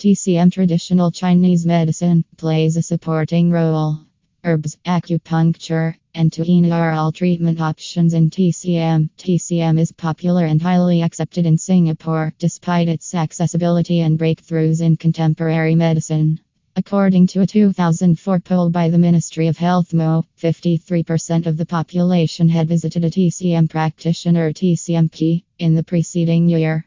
TCM traditional Chinese medicine plays a supporting role. Herbs, acupuncture, and tuina are all treatment options in TCM. TCM is popular and highly accepted in Singapore despite its accessibility and breakthroughs in contemporary medicine. According to a 2004 poll by the Ministry of Health MOH, 53% of the population had visited a TCM practitioner TCMP in the preceding year.